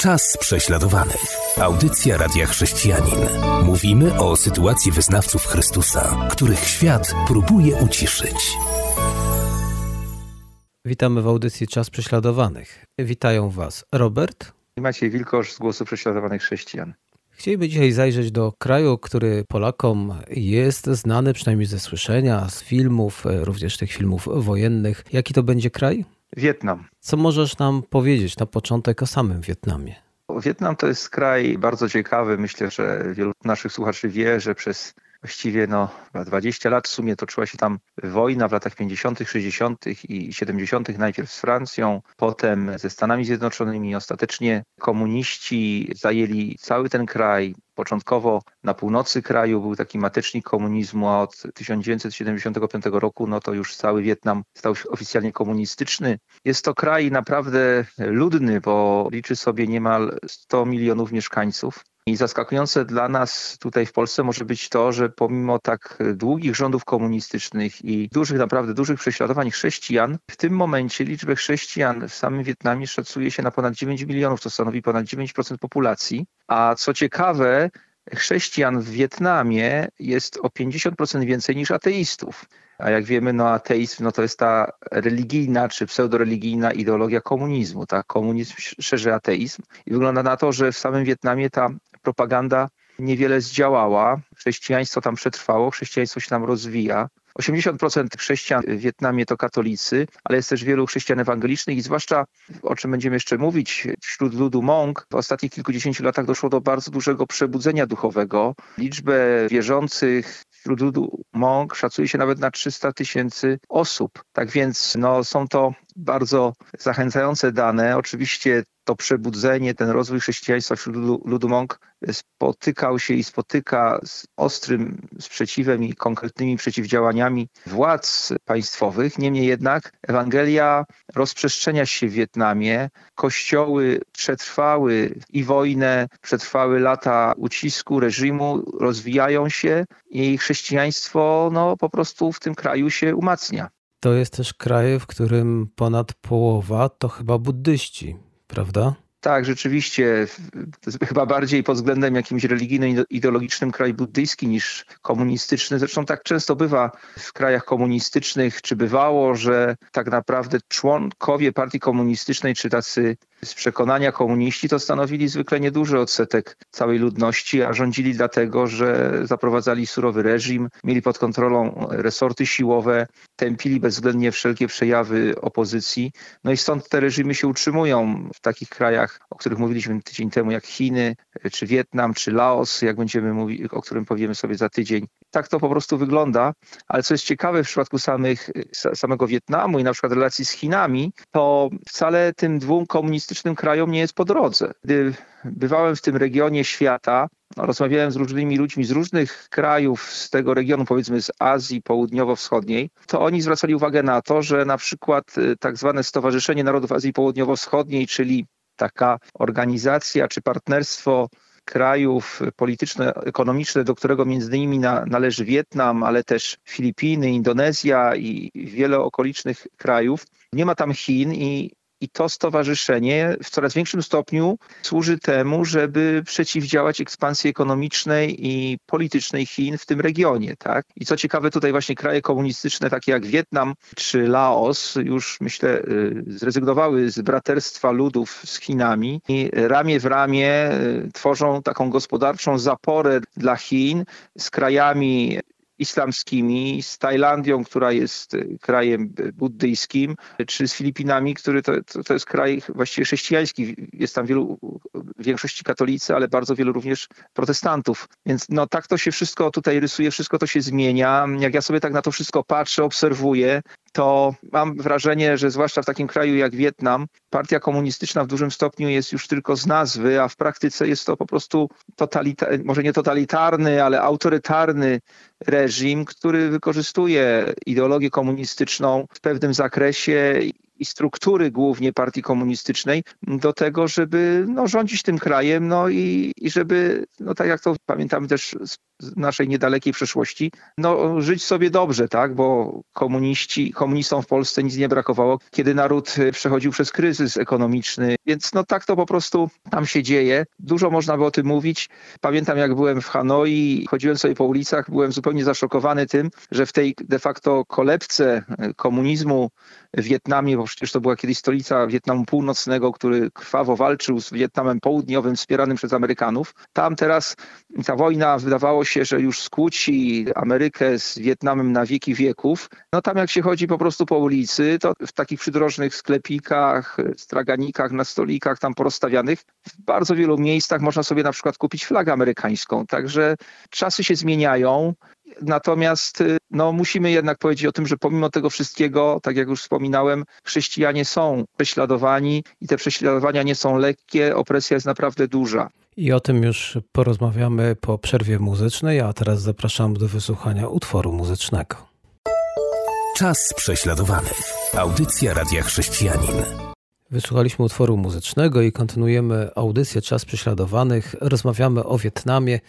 Czas prześladowanych. Audycja Radia Chrześcijanin. Mówimy o sytuacji wyznawców Chrystusa, których świat próbuje uciszyć. Witamy w audycji Czas Prześladowanych. Witają Was Robert i Maciej Wilkosz z Głosu Prześladowanych Chrześcijan. Chcieliby dzisiaj zajrzeć do kraju, który Polakom jest znany przynajmniej ze słyszenia, z filmów, również tych filmów wojennych. Jaki to będzie kraj? Wietnam. Co możesz nam powiedzieć na początek o samym Wietnamie? Wietnam to jest kraj bardzo ciekawy. Myślę, że wielu naszych słuchaczy wie, że przez właściwie no, 20 lat w sumie toczyła się tam wojna w latach 50., 60. i 70. najpierw z Francją, potem ze Stanami Zjednoczonymi. Ostatecznie komuniści zajęli cały ten kraj. Początkowo na północy kraju był taki matecznik komunizmu, a od 1975 roku no to już cały Wietnam stał się oficjalnie komunistyczny. Jest to kraj naprawdę ludny, bo liczy sobie niemal 100 milionów mieszkańców. I zaskakujące dla nas tutaj w Polsce może być to, że pomimo tak długich rządów komunistycznych i dużych, naprawdę dużych prześladowań chrześcijan, w tym momencie liczbę chrześcijan w samym Wietnamie szacuje się na ponad 9 milionów, to stanowi ponad 9% populacji. A co ciekawe, chrześcijan w Wietnamie jest o 50% więcej niż ateistów. A jak wiemy, no ateizm no to jest ta religijna czy pseudoreligijna ideologia komunizmu. Tak? Komunizm szerzy ateizm i wygląda na to, że w samym Wietnamie ta propaganda niewiele zdziałała. Chrześcijaństwo tam przetrwało, chrześcijaństwo się tam rozwija. 80% chrześcijan w Wietnamie to katolicy, ale jest też wielu chrześcijan ewangelicznych i zwłaszcza, o czym będziemy jeszcze mówić, wśród ludu Mong w ostatnich kilkudziesięciu latach doszło do bardzo dużego przebudzenia duchowego. Liczbę wierzących wśród ludu Mong szacuje się nawet na 300 tysięcy osób. Tak więc no, są to bardzo zachęcające dane. Oczywiście to przebudzenie, ten rozwój chrześcijaństwa wśród ludu, ludu Mong spotykał się i spotyka z ostrym sprzeciwem i konkretnymi przeciwdziałaniami władz państwowych. Niemniej jednak Ewangelia rozprzestrzenia się w Wietnamie. Kościoły przetrwały i wojnę, przetrwały lata ucisku reżimu, rozwijają się i chrześcijaństwo no, po prostu w tym kraju się umacnia. To jest też kraj, w którym ponad połowa to chyba buddyści, prawda? Tak, rzeczywiście, chyba bardziej pod względem jakimś religijnym, ideologicznym kraj buddyjski niż komunistyczny. Zresztą tak często bywa w krajach komunistycznych, czy bywało, że tak naprawdę członkowie partii komunistycznej, czy tacy z przekonania komuniści, to stanowili zwykle nieduży odsetek całej ludności, a rządzili dlatego, że zaprowadzali surowy reżim, mieli pod kontrolą resorty siłowe, tępili bezwzględnie wszelkie przejawy opozycji. No i stąd te reżimy się utrzymują w takich krajach, o których mówiliśmy tydzień temu, jak Chiny, czy Wietnam, czy Laos, jak będziemy mówić, o którym powiemy sobie za tydzień. Tak to po prostu wygląda, ale co jest ciekawe w przypadku samych, samego Wietnamu i na przykład relacji z Chinami, to wcale tym dwóm komunistycznym krajom nie jest po drodze. Gdy bywałem w tym regionie świata, no, rozmawiałem z różnymi ludźmi z różnych krajów z tego regionu, powiedzmy z Azji Południowo-Wschodniej, to oni zwracali uwagę na to, że na przykład y, tak zwane Stowarzyszenie Narodów Azji Południowo-Wschodniej, czyli taka organizacja czy partnerstwo krajów polityczno-ekonomiczne, do którego między innymi na, należy Wietnam, ale też Filipiny, Indonezja i wiele okolicznych krajów. Nie ma tam Chin i i to stowarzyszenie w coraz większym stopniu służy temu, żeby przeciwdziałać ekspansji ekonomicznej i politycznej Chin w tym regionie. Tak? I co ciekawe, tutaj właśnie kraje komunistyczne, takie jak Wietnam czy Laos, już myślę, y, zrezygnowały z braterstwa ludów z Chinami i ramię w ramię y, tworzą taką gospodarczą zaporę dla Chin z krajami islamskimi, z Tajlandią, która jest y, krajem buddyjskim, czy z Filipinami, który to, to, to jest kraj właściwie chrześcijański. Jest tam wielu, w większości katolicy, ale bardzo wielu również protestantów. Więc no tak to się wszystko tutaj rysuje, wszystko to się zmienia. Jak ja sobie tak na to wszystko patrzę, obserwuję, to mam wrażenie, że zwłaszcza w takim kraju jak Wietnam, partia komunistyczna w dużym stopniu jest już tylko z nazwy, a w praktyce jest to po prostu totalita- może nie totalitarny, ale autorytarny reżim, który wykorzystuje ideologię komunistyczną w pewnym zakresie i struktury głównie partii komunistycznej do tego, żeby no, rządzić tym krajem no i, i żeby, no tak jak to pamiętamy też z naszej niedalekiej przeszłości, no żyć sobie dobrze, tak, bo komuniści, komunistom w Polsce nic nie brakowało, kiedy naród przechodził przez kryzys ekonomiczny, więc no tak to po prostu tam się dzieje. Dużo można by o tym mówić. Pamiętam jak byłem w Hanoi, chodziłem sobie po ulicach, byłem zupełnie zaszokowany tym, że w tej de facto kolebce komunizmu w Wietnamie, bo przecież to była kiedyś stolica Wietnamu Północnego, który krwawo walczył z Wietnamem Południowym wspieranym przez Amerykanów. Tam teraz ta wojna wydawało się, że już skłóci Amerykę z Wietnamem na wieki wieków. No tam jak się chodzi po prostu po ulicy, to w takich przydrożnych sklepikach, straganikach, na stolikach tam porozstawianych, w bardzo wielu miejscach można sobie na przykład kupić flagę amerykańską. Także czasy się zmieniają. Natomiast y, no, musimy jednak powiedzieć o tym, że pomimo tego wszystkiego, tak jak już wspominałem, chrześcijanie są prześladowani i te prześladowania nie są lekkie, opresja jest naprawdę duża. I o tym już porozmawiamy po przerwie muzycznej, a teraz zapraszam do wysłuchania utworu muzycznego. Czas prześladowanych. Audycja Radia Chrześcijanin. Wysłuchaliśmy utworu muzycznego i kontynuujemy audycję Czas Prześladowanych. Rozmawiamy o Wietnamie.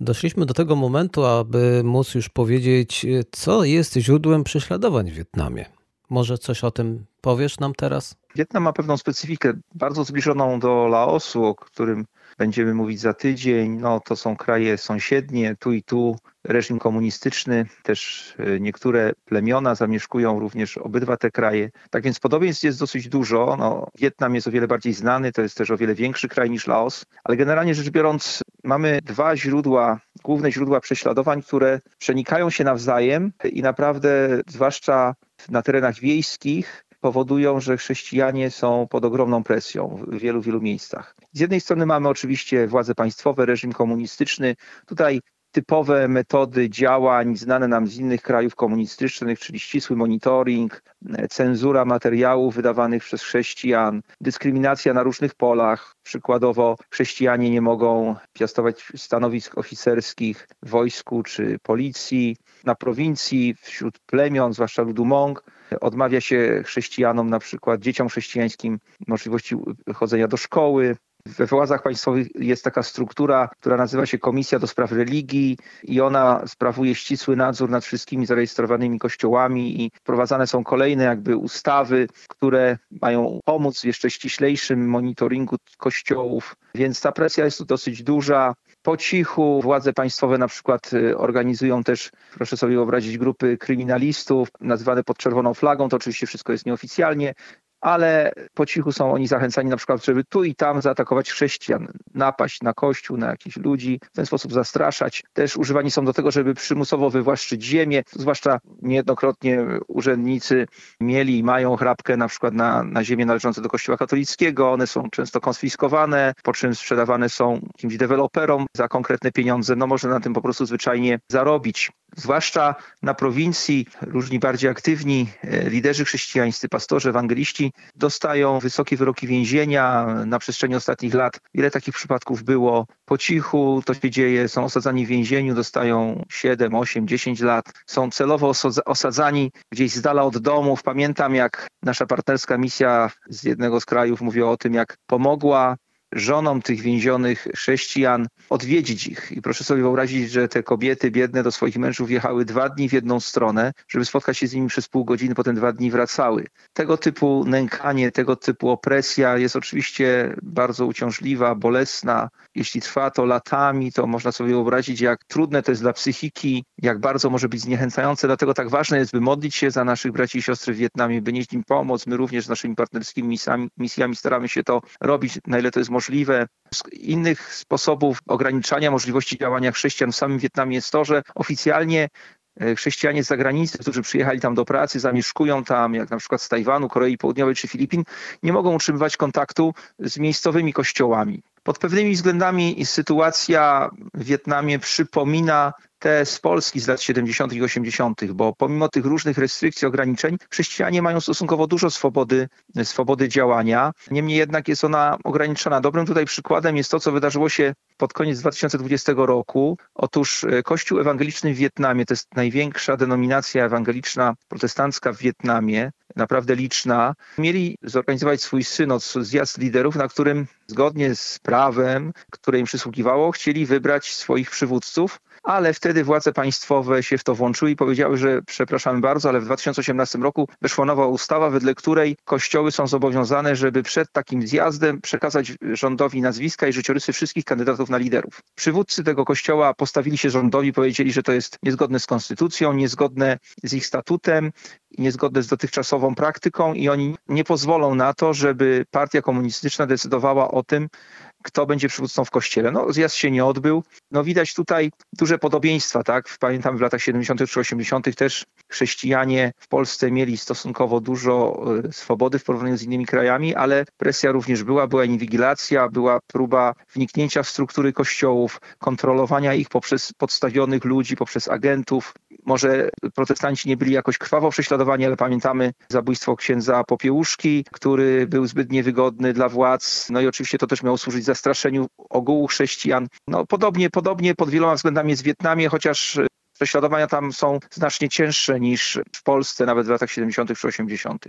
Doszliśmy do tego momentu, aby móc już powiedzieć, co jest źródłem prześladowań w Wietnamie. Może coś o tym powiesz nam teraz? Wietnam ma pewną specyfikę bardzo zbliżoną do Laosu, o którym będziemy mówić za tydzień. No, to są kraje sąsiednie, tu i tu reżim komunistyczny, też e, niektóre plemiona zamieszkują również obydwa te kraje. Tak więc podobieństw jest dosyć dużo. No, Wietnam jest o wiele bardziej znany, to jest też o wiele większy kraj niż Laos, ale generalnie rzecz biorąc mamy dwa źródła, główne źródła prześladowań, które przenikają się nawzajem i naprawdę, zwłaszcza na terenach wiejskich, powodują, że chrześcijanie są pod ogromną presją w wielu, wielu miejscach. Z jednej strony mamy oczywiście władze państwowe, reżim komunistyczny. Tutaj typowe metody działań znane nam z innych krajów komunistycznych, czyli ścisły monitoring, cenzura materiałów wydawanych przez chrześcijan, dyskryminacja na różnych polach. Przykładowo chrześcijanie nie mogą piastować stanowisk oficerskich w wojsku czy policji. Na prowincji, wśród plemion, zwłaszcza ludu Mong, odmawia się chrześcijanom, na przykład dzieciom chrześcijańskim, możliwości chodzenia do szkoły, we władzach państwowych jest taka struktura, która nazywa się Komisja do Spraw Religii i ona sprawuje ścisły nadzór nad wszystkimi zarejestrowanymi kościołami i wprowadzane są kolejne jakby ustawy, które mają pomóc w jeszcze ściślejszym monitoringu kościołów, więc ta presja jest tu dosyć duża. Po cichu władze państwowe na przykład y, organizują też, proszę sobie wyobrazić, grupy kryminalistów nazywane pod czerwoną flagą. To oczywiście wszystko jest nieoficjalnie ale po cichu są oni zachęcani na przykład, żeby tu i tam zaatakować chrześcijan, napaść na kościół, na jakichś ludzi, w ten sposób zastraszać. Też używani są do tego, żeby przymusowo wywłaszczyć ziemię, zwłaszcza niejednokrotnie urzędnicy mieli i mają chrapkę na przykład na, na ziemię należące do kościoła katolickiego, one są często konfiskowane, po czym sprzedawane są jakimś deweloperom za konkretne pieniądze, no można na tym po prostu zwyczajnie zarobić. Zwłaszcza na prowincji różni bardziej aktywni e, liderzy chrześcijańscy, pastorzy, ewangeliści dostają wysokie wyroki więzienia na przestrzeni ostatnich lat. Wiele takich przypadków było po cichu, to się dzieje, są osadzani w więzieniu, dostają 7, 8, 10 lat, są celowo osadzani gdzieś z dala od domów. Pamiętam jak nasza partnerska misja z jednego z krajów mówiła o tym, jak pomogła żonom tych więzionych chrześcijan odwiedzić ich. I proszę sobie wyobrazić, że te kobiety biedne do swoich mężów jechały dwa dni w jedną stronę, żeby spotkać się z nimi przez pół godziny, potem dwa dni wracały. Tego typu nękanie, tego typu opresja jest oczywiście bardzo uciążliwa, bolesna. Jeśli trwa to latami, to można sobie wyobrazić, jak trudne to jest dla psychiki, jak bardzo może być zniechęcające. Dlatego tak ważne jest, by modlić się za naszych braci i siostry w Wietnamie, by nieść im pomoc. My również z naszymi partnerskimi misjami, misjami staramy się to robić, na ile to jest możliwe możliwe. Z innych sposobów ograniczania możliwości działania chrześcijan w samym Wietnamie jest to, że oficjalnie e, chrześcijanie z zagranicy, którzy przyjechali tam do pracy, zamieszkują tam, jak na przykład z Tajwanu, Korei Południowej czy Filipin, nie mogą utrzymywać kontaktu z miejscowymi kościołami. Pod pewnymi względami sytuacja w Wietnamie przypomina te z Polski z lat 70. i 80., bo pomimo tych różnych restrykcji, ograniczeń, chrześcijanie mają stosunkowo dużo swobody, swobody działania. Niemniej jednak jest ona ograniczona. Dobrym tutaj przykładem jest to, co wydarzyło się pod koniec 2020 roku. Otóż e, Kościół Ewangeliczny w Wietnamie, to jest największa denominacja ewangeliczna protestancka w Wietnamie, naprawdę liczna, mieli zorganizować swój synod, zjazd liderów, na którym zgodnie z prawem, które im przysługiwało, chcieli wybrać swoich przywódców ale wtedy władze państwowe się w to włączyły i powiedziały, że przepraszamy bardzo, ale w 2018 roku weszła nowa ustawa, wedle której kościoły są zobowiązane, żeby przed takim zjazdem przekazać rządowi nazwiska i życiorysy wszystkich kandydatów na liderów. Przywódcy tego kościoła postawili się rządowi, powiedzieli, że to jest niezgodne z konstytucją, niezgodne z ich statutem, niezgodne z dotychczasową praktyką i oni nie pozwolą na to, żeby partia komunistyczna decydowała o tym, kto będzie przywódcą w kościele. No, zjazd się nie odbył. No, widać tutaj duże podobieństwa, tak? Pamiętam w latach 70. czy 80. też chrześcijanie w Polsce mieli stosunkowo dużo e, swobody w porównaniu z innymi krajami, ale presja również była, była inwigilacja, była próba wniknięcia w struktury kościołów, kontrolowania ich poprzez podstawionych ludzi, poprzez agentów. Może protestanci nie byli jakoś krwawo prześladowani, ale pamiętamy zabójstwo księdza Popiełuszki, który był zbyt niewygodny dla władz. No i oczywiście to też miało służyć zastraszeniu ogółu chrześcijan. No podobnie, podobnie pod wieloma względami jest w Wietnamie, chociaż prześladowania tam są znacznie cięższe niż w Polsce, nawet w latach 70. czy 80.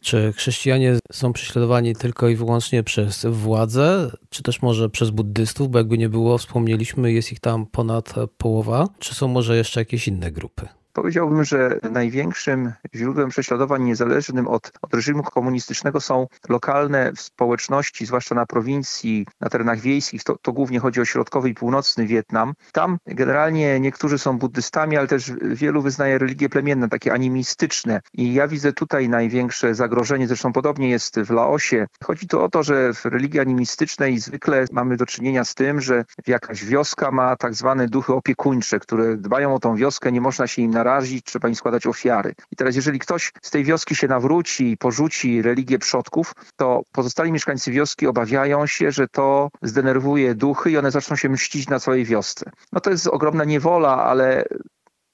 Czy chrześcijanie są prześladowani tylko i wyłącznie przez władze, czy też może przez buddystów, bo jakby nie było, wspomnieliśmy, jest ich tam ponad połowa, czy są może jeszcze jakieś inne grupy? Powiedziałbym, że największym źródłem prześladowań niezależnym od, od reżimu komunistycznego są lokalne społeczności, zwłaszcza na prowincji, na terenach wiejskich. To, to głównie chodzi o środkowy i północny Wietnam. Tam generalnie niektórzy są buddystami, ale też wielu wyznaje religie plemienne, takie animistyczne. I ja widzę tutaj największe zagrożenie, zresztą podobnie jest w Laosie. Chodzi tu o to, że w religii animistycznej zwykle mamy do czynienia z tym, że jakaś wioska ma tak zwane duchy opiekuńcze, które dbają o tą wioskę, nie można się im narazić narazić, trzeba im składać ofiary. I teraz jeżeli ktoś z tej wioski się nawróci i porzuci religię przodków, to pozostali mieszkańcy wioski obawiają się, że to zdenerwuje duchy i one zaczną się mścić na całej wiosce. No to jest ogromna niewola, ale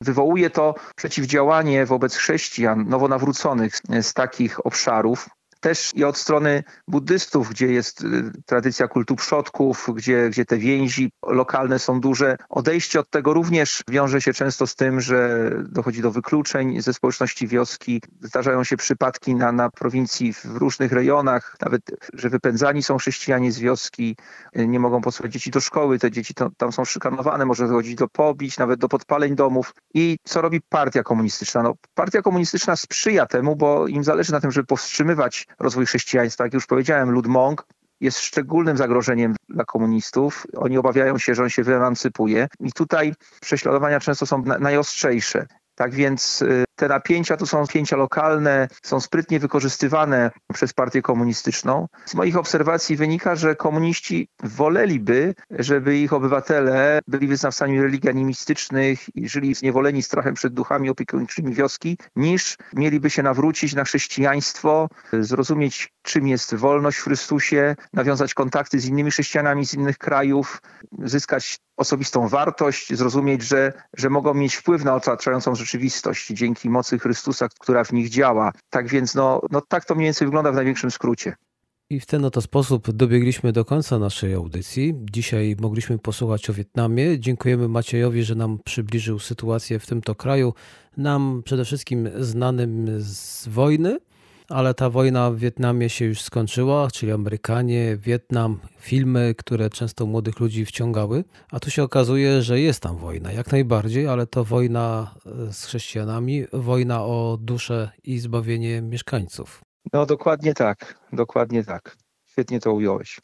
wywołuje to przeciwdziałanie wobec chrześcijan nowonawróconych z takich obszarów, też i od strony buddystów, gdzie jest y, tradycja kultu przodków, gdzie, gdzie te więzi lokalne są duże. Odejście od tego również wiąże się często z tym, że dochodzi do wykluczeń ze społeczności wioski. Zdarzają się przypadki na, na prowincji w różnych rejonach, nawet, że wypędzani są chrześcijanie z wioski, y, nie mogą posłać dzieci do szkoły, te dzieci to, tam są szykanowane, może dochodzić do pobić, nawet do podpaleń domów. I co robi partia komunistyczna? No, partia komunistyczna sprzyja temu, bo im zależy na tym, żeby powstrzymywać rozwój chrześcijaństwa. Jak już powiedziałem, lud Mong jest szczególnym zagrożeniem dla komunistów. Oni obawiają się, że on się wyemancypuje i tutaj prześladowania często są najostrzejsze. Tak więc y, te napięcia to są napięcia lokalne, są sprytnie wykorzystywane przez partię komunistyczną. Z moich obserwacji wynika, że komuniści woleliby, żeby ich obywatele byli wyznawcami religii animistycznych i żyli zniewoleni strachem przed duchami opiekuńczymi wioski, niż mieliby się nawrócić na chrześcijaństwo, zrozumieć czym jest wolność w Chrystusie, nawiązać kontakty z innymi chrześcijanami z innych krajów, zyskać osobistą wartość, zrozumieć, że, że mogą mieć wpływ na otaczającą rzeczywistość dzięki mocy Chrystusa, która w nich działa. Tak więc no, no tak to mniej więcej wygląda w największym skrócie. I w ten oto sposób dobiegliśmy do końca naszej audycji. Dzisiaj mogliśmy posłuchać o Wietnamie. Dziękujemy Maciejowi, że nam przybliżył sytuację w tym to kraju, nam przede wszystkim znanym z wojny, ale ta wojna w Wietnamie się już skończyła, czyli Amerykanie, Wietnam, filmy, które często młodych ludzi wciągały, a tu się okazuje, że jest tam wojna, jak najbardziej, ale to wojna e, z chrześcijanami, wojna o duszę i zbawienie mieszkańców. No dokładnie tak, dokładnie tak. Świetnie to ująłeś.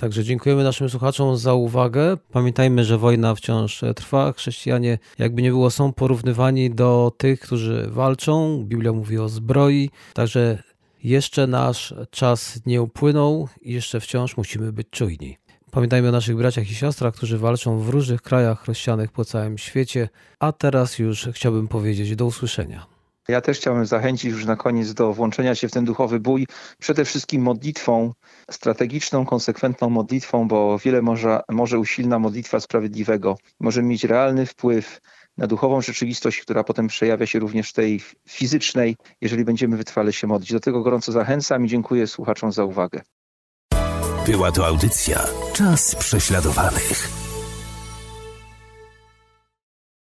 Także dziękujemy naszym słuchaczom za uwagę. Pamiętajmy, że wojna wciąż trwa. Chrześcijanie, jakby nie było, są porównywani do tych, którzy walczą. Biblia mówi o zbroi. Także jeszcze nasz czas nie upłynął i jeszcze wciąż musimy być czujni. Pamiętajmy o naszych braciach i siostrach, którzy walczą w różnych krajach chrześcijanych po całym świecie. A teraz już chciałbym powiedzieć do usłyszenia. Ja też chciałbym zachęcić już na koniec do włączenia się w ten duchowy bój, przede wszystkim modlitwą, strategiczną, konsekwentną modlitwą, bo wiele może, może usilna modlitwa sprawiedliwego może mieć realny wpływ na duchową rzeczywistość, która potem przejawia się również w tej fizycznej, jeżeli będziemy wytrwale się modlić. Do tego gorąco zachęcam i dziękuję słuchaczom za uwagę. Była to audycja Czas prześladowanych.